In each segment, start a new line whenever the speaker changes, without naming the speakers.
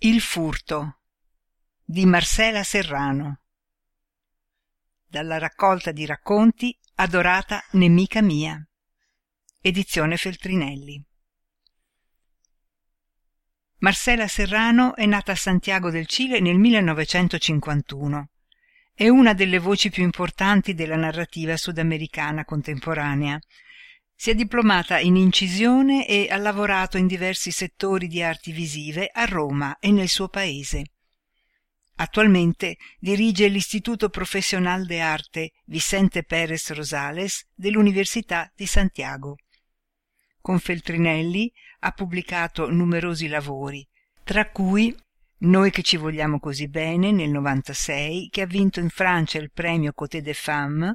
Il furto di Marcela Serrano. Dalla raccolta di racconti Adorata nemica mia. Edizione Feltrinelli. Marcela Serrano è nata a Santiago del Cile nel 1951. È una delle voci più importanti della narrativa sudamericana contemporanea si è diplomata in incisione e ha lavorato in diversi settori di arti visive a Roma e nel suo paese. Attualmente dirige l'Istituto Profesional de Arte Vicente Pérez Rosales dell'Università di Santiago. Con Feltrinelli ha pubblicato numerosi lavori, tra cui Noi che ci vogliamo così bene nel 96, che ha vinto in Francia il premio Côté des Femmes,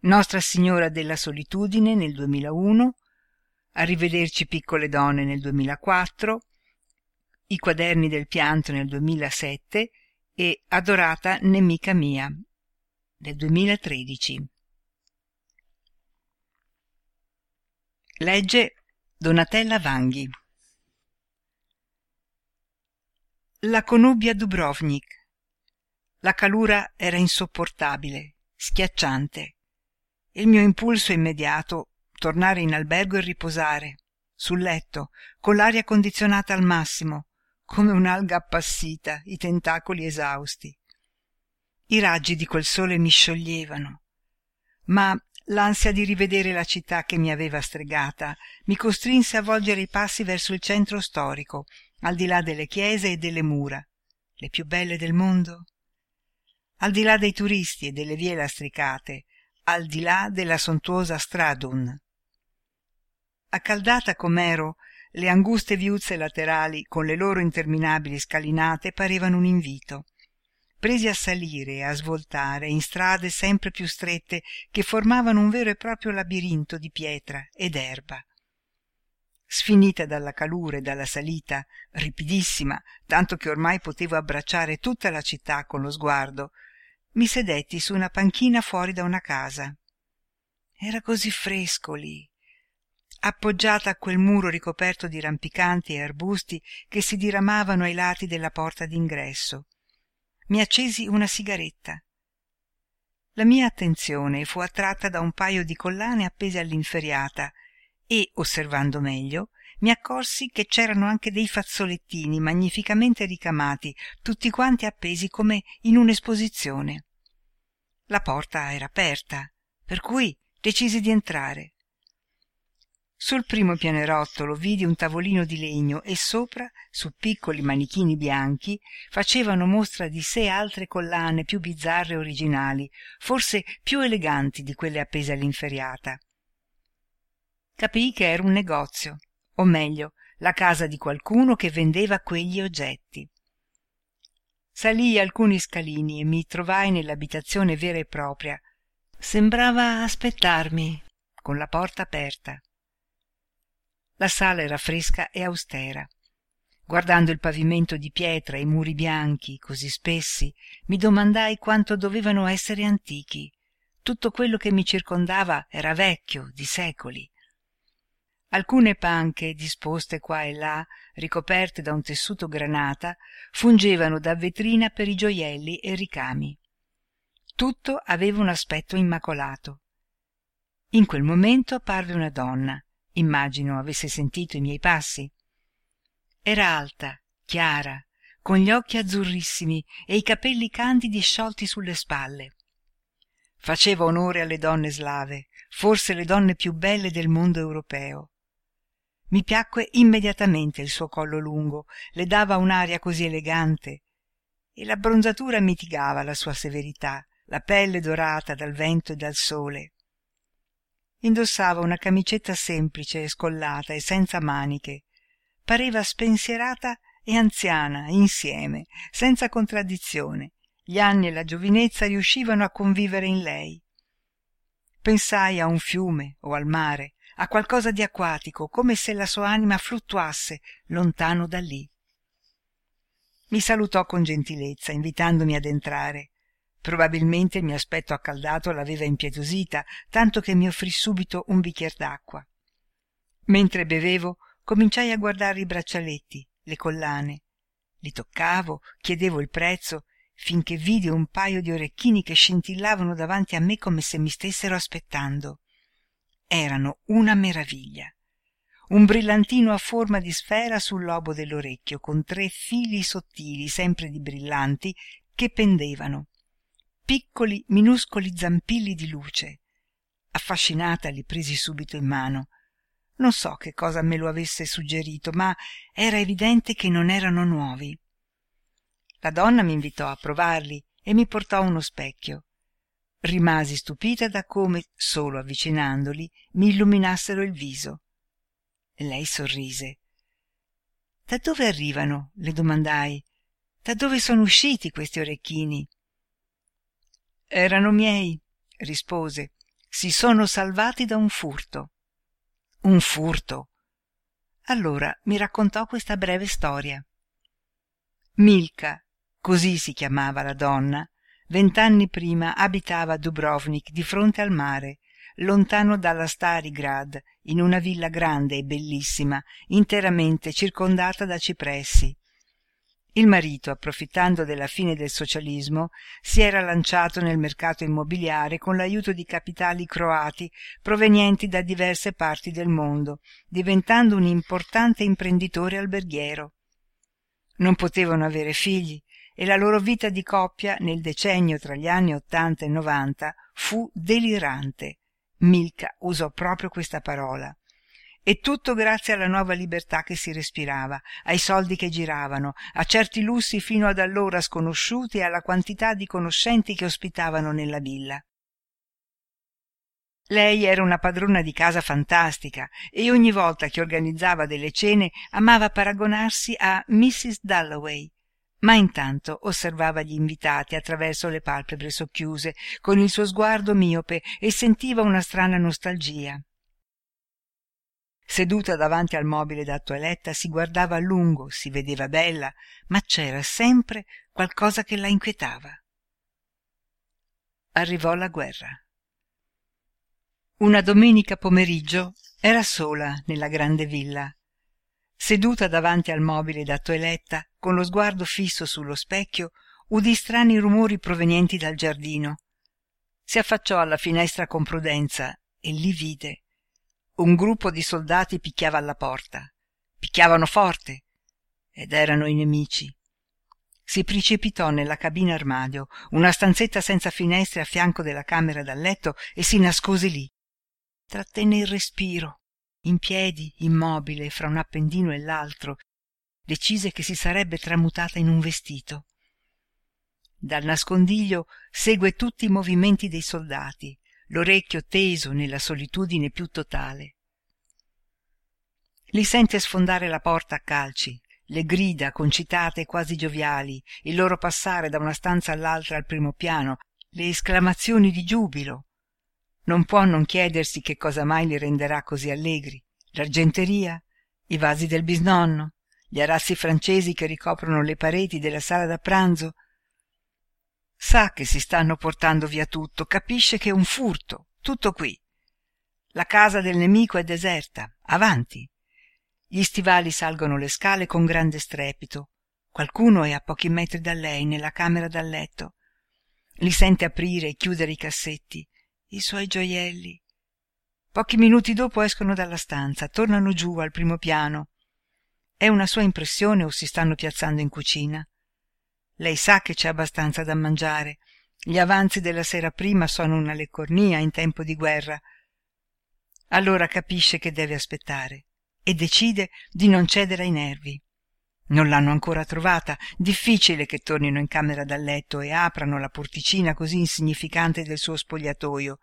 nostra Signora della Solitudine nel 2001, Arrivederci piccole donne nel 2004, I quaderni del pianto nel 2007 e Adorata nemica mia nel 2013. Legge Donatella Vanghi. La conobbi a Dubrovnik. La calura era insopportabile, schiacciante il mio impulso immediato tornare in albergo e riposare sul letto con l'aria condizionata al massimo come un'alga appassita i tentacoli esausti. I raggi di quel sole mi scioglievano ma l'ansia di rivedere la città che mi aveva stregata mi costrinse a volgere i passi verso il centro storico al di là delle chiese e delle mura le più belle del mondo. Al di là dei turisti e delle vie lastricate al di là della sontuosa Stradun. Accaldata com'ero, le anguste viuzze laterali con le loro interminabili scalinate parevano un invito. Presi a salire e a svoltare in strade sempre più strette che formavano un vero e proprio labirinto di pietra ed erba. Sfinita dalla calura e dalla salita, ripidissima, tanto che ormai potevo abbracciare tutta la città con lo sguardo, mi sedetti su una panchina fuori da una casa. Era così fresco lì, appoggiata a quel muro ricoperto di rampicanti e arbusti che si diramavano ai lati della porta d'ingresso. Mi accesi una sigaretta. La mia attenzione fu attratta da un paio di collane appese all'inferiata e, osservando meglio, mi accorsi che c'erano anche dei fazzolettini magnificamente ricamati, tutti quanti appesi come in un'esposizione. La porta era aperta, per cui decisi di entrare. Sul primo pianerottolo vidi un tavolino di legno e sopra, su piccoli manichini bianchi, facevano mostra di sé altre collane più bizzarre e originali, forse più eleganti di quelle appese all'inferiata. Capii che era un negozio, o meglio, la casa di qualcuno che vendeva quegli oggetti. Salii alcuni scalini e mi trovai nell'abitazione vera e propria. Sembrava aspettarmi, con la porta aperta. La sala era fresca e austera. Guardando il pavimento di pietra e i muri bianchi, così spessi, mi domandai quanto dovevano essere antichi. Tutto quello che mi circondava era vecchio, di secoli alcune panche disposte qua e là ricoperte da un tessuto granata fungevano da vetrina per i gioielli e ricami. Tutto aveva un aspetto immacolato. In quel momento apparve una donna immagino avesse sentito i miei passi. Era alta chiara con gli occhi azzurrissimi e i capelli candidi sciolti sulle spalle. Faceva onore alle donne slave forse le donne più belle del mondo europeo mi piacque immediatamente il suo collo lungo le dava un'aria così elegante. E l'abbronzatura mitigava la sua severità la pelle dorata dal vento e dal sole. Indossava una camicetta semplice e scollata e senza maniche. Pareva spensierata e anziana insieme senza contraddizione. Gli anni e la giovinezza riuscivano a convivere in lei. Pensai a un fiume o al mare a qualcosa di acquatico come se la sua anima fluttuasse lontano da lì. Mi salutò con gentilezza invitandomi ad entrare. Probabilmente il mio aspetto accaldato l'aveva impietosita tanto che mi offrì subito un bicchier d'acqua. Mentre bevevo cominciai a guardare i braccialetti le collane. Li toccavo chiedevo il prezzo finché vidi un paio di orecchini che scintillavano davanti a me come se mi stessero aspettando erano una meraviglia. Un brillantino a forma di sfera sul lobo dell'orecchio con tre fili sottili sempre di brillanti che pendevano. Piccoli minuscoli zampilli di luce. Affascinata li presi subito in mano. Non so che cosa me lo avesse suggerito ma era evidente che non erano nuovi. La donna m'invitò a provarli e mi portò uno specchio rimasi stupita da come solo avvicinandoli mi illuminassero il viso. Lei sorrise. Da dove arrivano? le domandai. Da dove sono usciti questi orecchini? Erano miei rispose. Si sono salvati da un furto. Un furto? Allora mi raccontò questa breve storia. Milka così si chiamava la donna vent'anni prima abitava a dubrovnik di fronte al mare lontano dalla starigrad in una villa grande e bellissima interamente circondata da cipressi. Il marito approfittando della fine del socialismo si era lanciato nel mercato immobiliare con l'aiuto di capitali croati provenienti da diverse parti del mondo diventando un importante imprenditore alberghiero. Non potevano avere figli e la loro vita di coppia nel decennio tra gli anni ottanta e novanta fu delirante. Milka usò proprio questa parola. E tutto grazie alla nuova libertà che si respirava ai soldi che giravano a certi lussi fino ad allora sconosciuti e alla quantità di conoscenti che ospitavano nella villa. Lei era una padrona di casa fantastica e ogni volta che organizzava delle cene amava paragonarsi a mrs dalloway ma intanto osservava gli invitati attraverso le palpebre socchiuse con il suo sguardo miope e sentiva una strana nostalgia. Seduta davanti al mobile da toeletta si guardava a lungo si vedeva bella ma c'era sempre qualcosa che la inquietava. Arrivò la guerra. Una domenica pomeriggio era sola nella grande villa seduta davanti al mobile da toeletta con lo sguardo fisso sullo specchio udì strani rumori provenienti dal giardino. Si affacciò alla finestra con prudenza e li vide. Un gruppo di soldati picchiava alla porta. Picchiavano forte ed erano i nemici. Si precipitò nella cabina armadio una stanzetta senza finestre a fianco della camera da letto e si nascose lì. Trattenne il respiro in piedi immobile fra un appendino e l'altro decise che si sarebbe tramutata in un vestito. Dal nascondiglio segue tutti i movimenti dei soldati l'orecchio teso nella solitudine più totale. Li sente sfondare la porta a calci le grida concitate e quasi gioviali il loro passare da una stanza all'altra al primo piano le esclamazioni di giubilo non può non chiedersi che cosa mai li renderà così allegri. L'argenteria i vasi del bisnonno gli arazzi francesi che ricoprono le pareti della sala da pranzo. Sa che si stanno portando via tutto capisce che è un furto tutto qui. La casa del nemico è deserta avanti. Gli stivali salgono le scale con grande strepito. Qualcuno è a pochi metri da lei nella camera da letto. Li sente aprire e chiudere i cassetti i suoi gioielli. Pochi minuti dopo escono dalla stanza tornano giù al primo piano. È una sua impressione o si stanno piazzando in cucina? Lei sa che c'è abbastanza da mangiare. Gli avanzi della sera prima sono una leccornia in tempo di guerra. Allora capisce che deve aspettare e decide di non cedere ai nervi non l'hanno ancora trovata. Difficile che tornino in camera da letto e aprano la porticina così insignificante del suo spogliatojo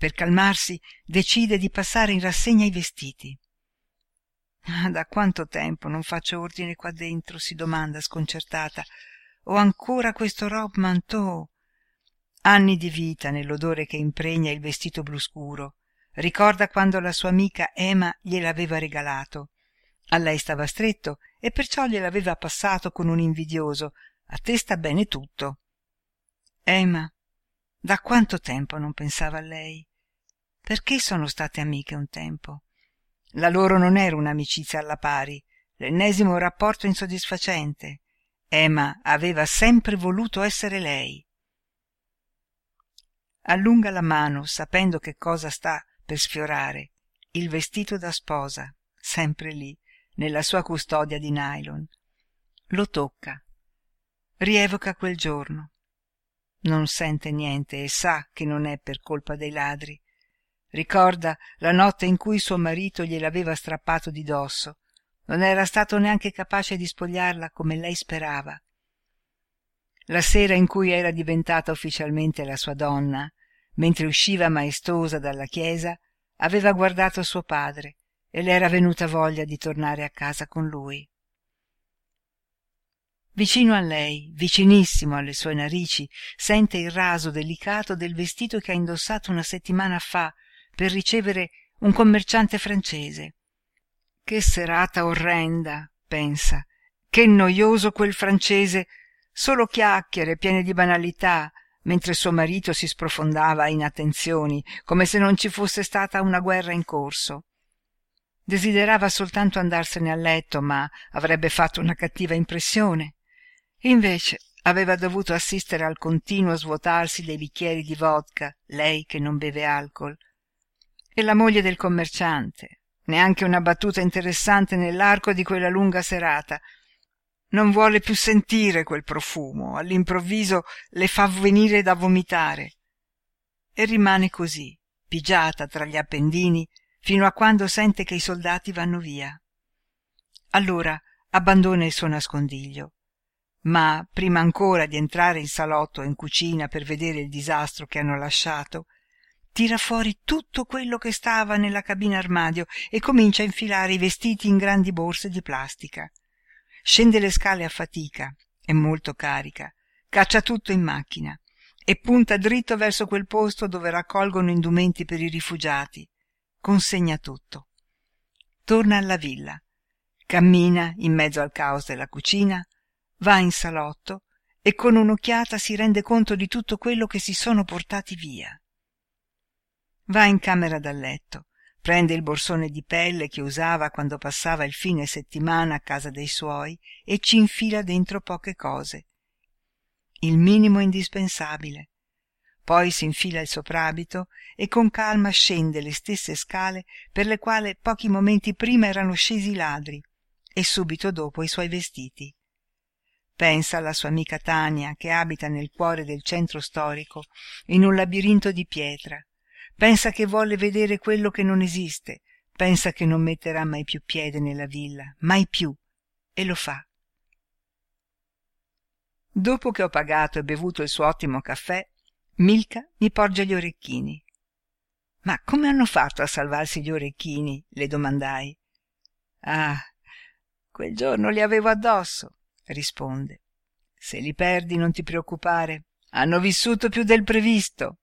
per calmarsi decide di passare in rassegna i vestiti. Ah, da quanto tempo non faccio ordine qua dentro si domanda sconcertata. Ho ancora questo robe manteau anni di vita nell'odore che impregna il vestito blu scuro. Ricorda quando la sua amica ema gliel'aveva regalato a lei stava stretto e perciò gliel'aveva passato con un invidioso. A te sta bene tutto. Ema da quanto tempo non pensava a lei? Perché sono state amiche un tempo? La loro non era un'amicizia alla pari l'ennesimo rapporto insoddisfacente. Emma aveva sempre voluto essere lei. Allunga la mano, sapendo che cosa sta per sfiorare, il vestito da sposa, sempre lì, nella sua custodia di nylon. Lo tocca. Rievoca quel giorno. Non sente niente e sa che non è per colpa dei ladri. Ricorda la notte in cui suo marito gliel'aveva strappato di dosso. Non era stato neanche capace di spogliarla come lei sperava. La sera in cui era diventata ufficialmente la sua donna, mentre usciva maestosa dalla chiesa, aveva guardato suo padre e le era venuta voglia di tornare a casa con lui. Vicino a lei, vicinissimo alle sue narici, sente il raso delicato del vestito che ha indossato una settimana fa per ricevere un commerciante francese. Che serata orrenda, pensa. Che noioso quel francese, solo chiacchiere piene di banalità, mentre suo marito si sprofondava in attenzioni, come se non ci fosse stata una guerra in corso. Desiderava soltanto andarsene a letto, ma avrebbe fatto una cattiva impressione. Invece aveva dovuto assistere al continuo svuotarsi dei bicchieri di vodka, lei che non beve alcol. E la moglie del commerciante, neanche una battuta interessante nell'arco di quella lunga serata. Non vuole più sentire quel profumo, all'improvviso le fa venire da vomitare. E rimane così, pigiata tra gli appendini, fino a quando sente che i soldati vanno via. Allora abbandona il suo nascondiglio. Ma prima ancora di entrare in salotto o in cucina per vedere il disastro che hanno lasciato tira fuori tutto quello che stava nella cabina armadio e comincia a infilare i vestiti in grandi borse di plastica. Scende le scale a fatica è molto carica caccia tutto in macchina e punta dritto verso quel posto dove raccolgono indumenti per i rifugiati consegna tutto torna alla villa cammina in mezzo al caos della cucina va in salotto e con un'occhiata si rende conto di tutto quello che si sono portati via. Va in camera da letto, prende il borsone di pelle che usava quando passava il fine settimana a casa dei suoi e ci infila dentro poche cose. Il minimo indispensabile. Poi si infila il soprabito e con calma scende le stesse scale per le quali pochi momenti prima erano scesi i ladri e subito dopo i suoi vestiti. Pensa alla sua amica Tania che abita nel cuore del centro storico, in un labirinto di pietra. Pensa che vuole vedere quello che non esiste. Pensa che non metterà mai più piede nella villa, mai più. E lo fa. Dopo che ho pagato e bevuto il suo ottimo caffè, Milka mi porge gli orecchini. Ma come hanno fatto a salvarsi gli orecchini? le domandai. Ah, quel giorno li avevo addosso risponde. Se li perdi non ti preoccupare. Hanno vissuto più del previsto.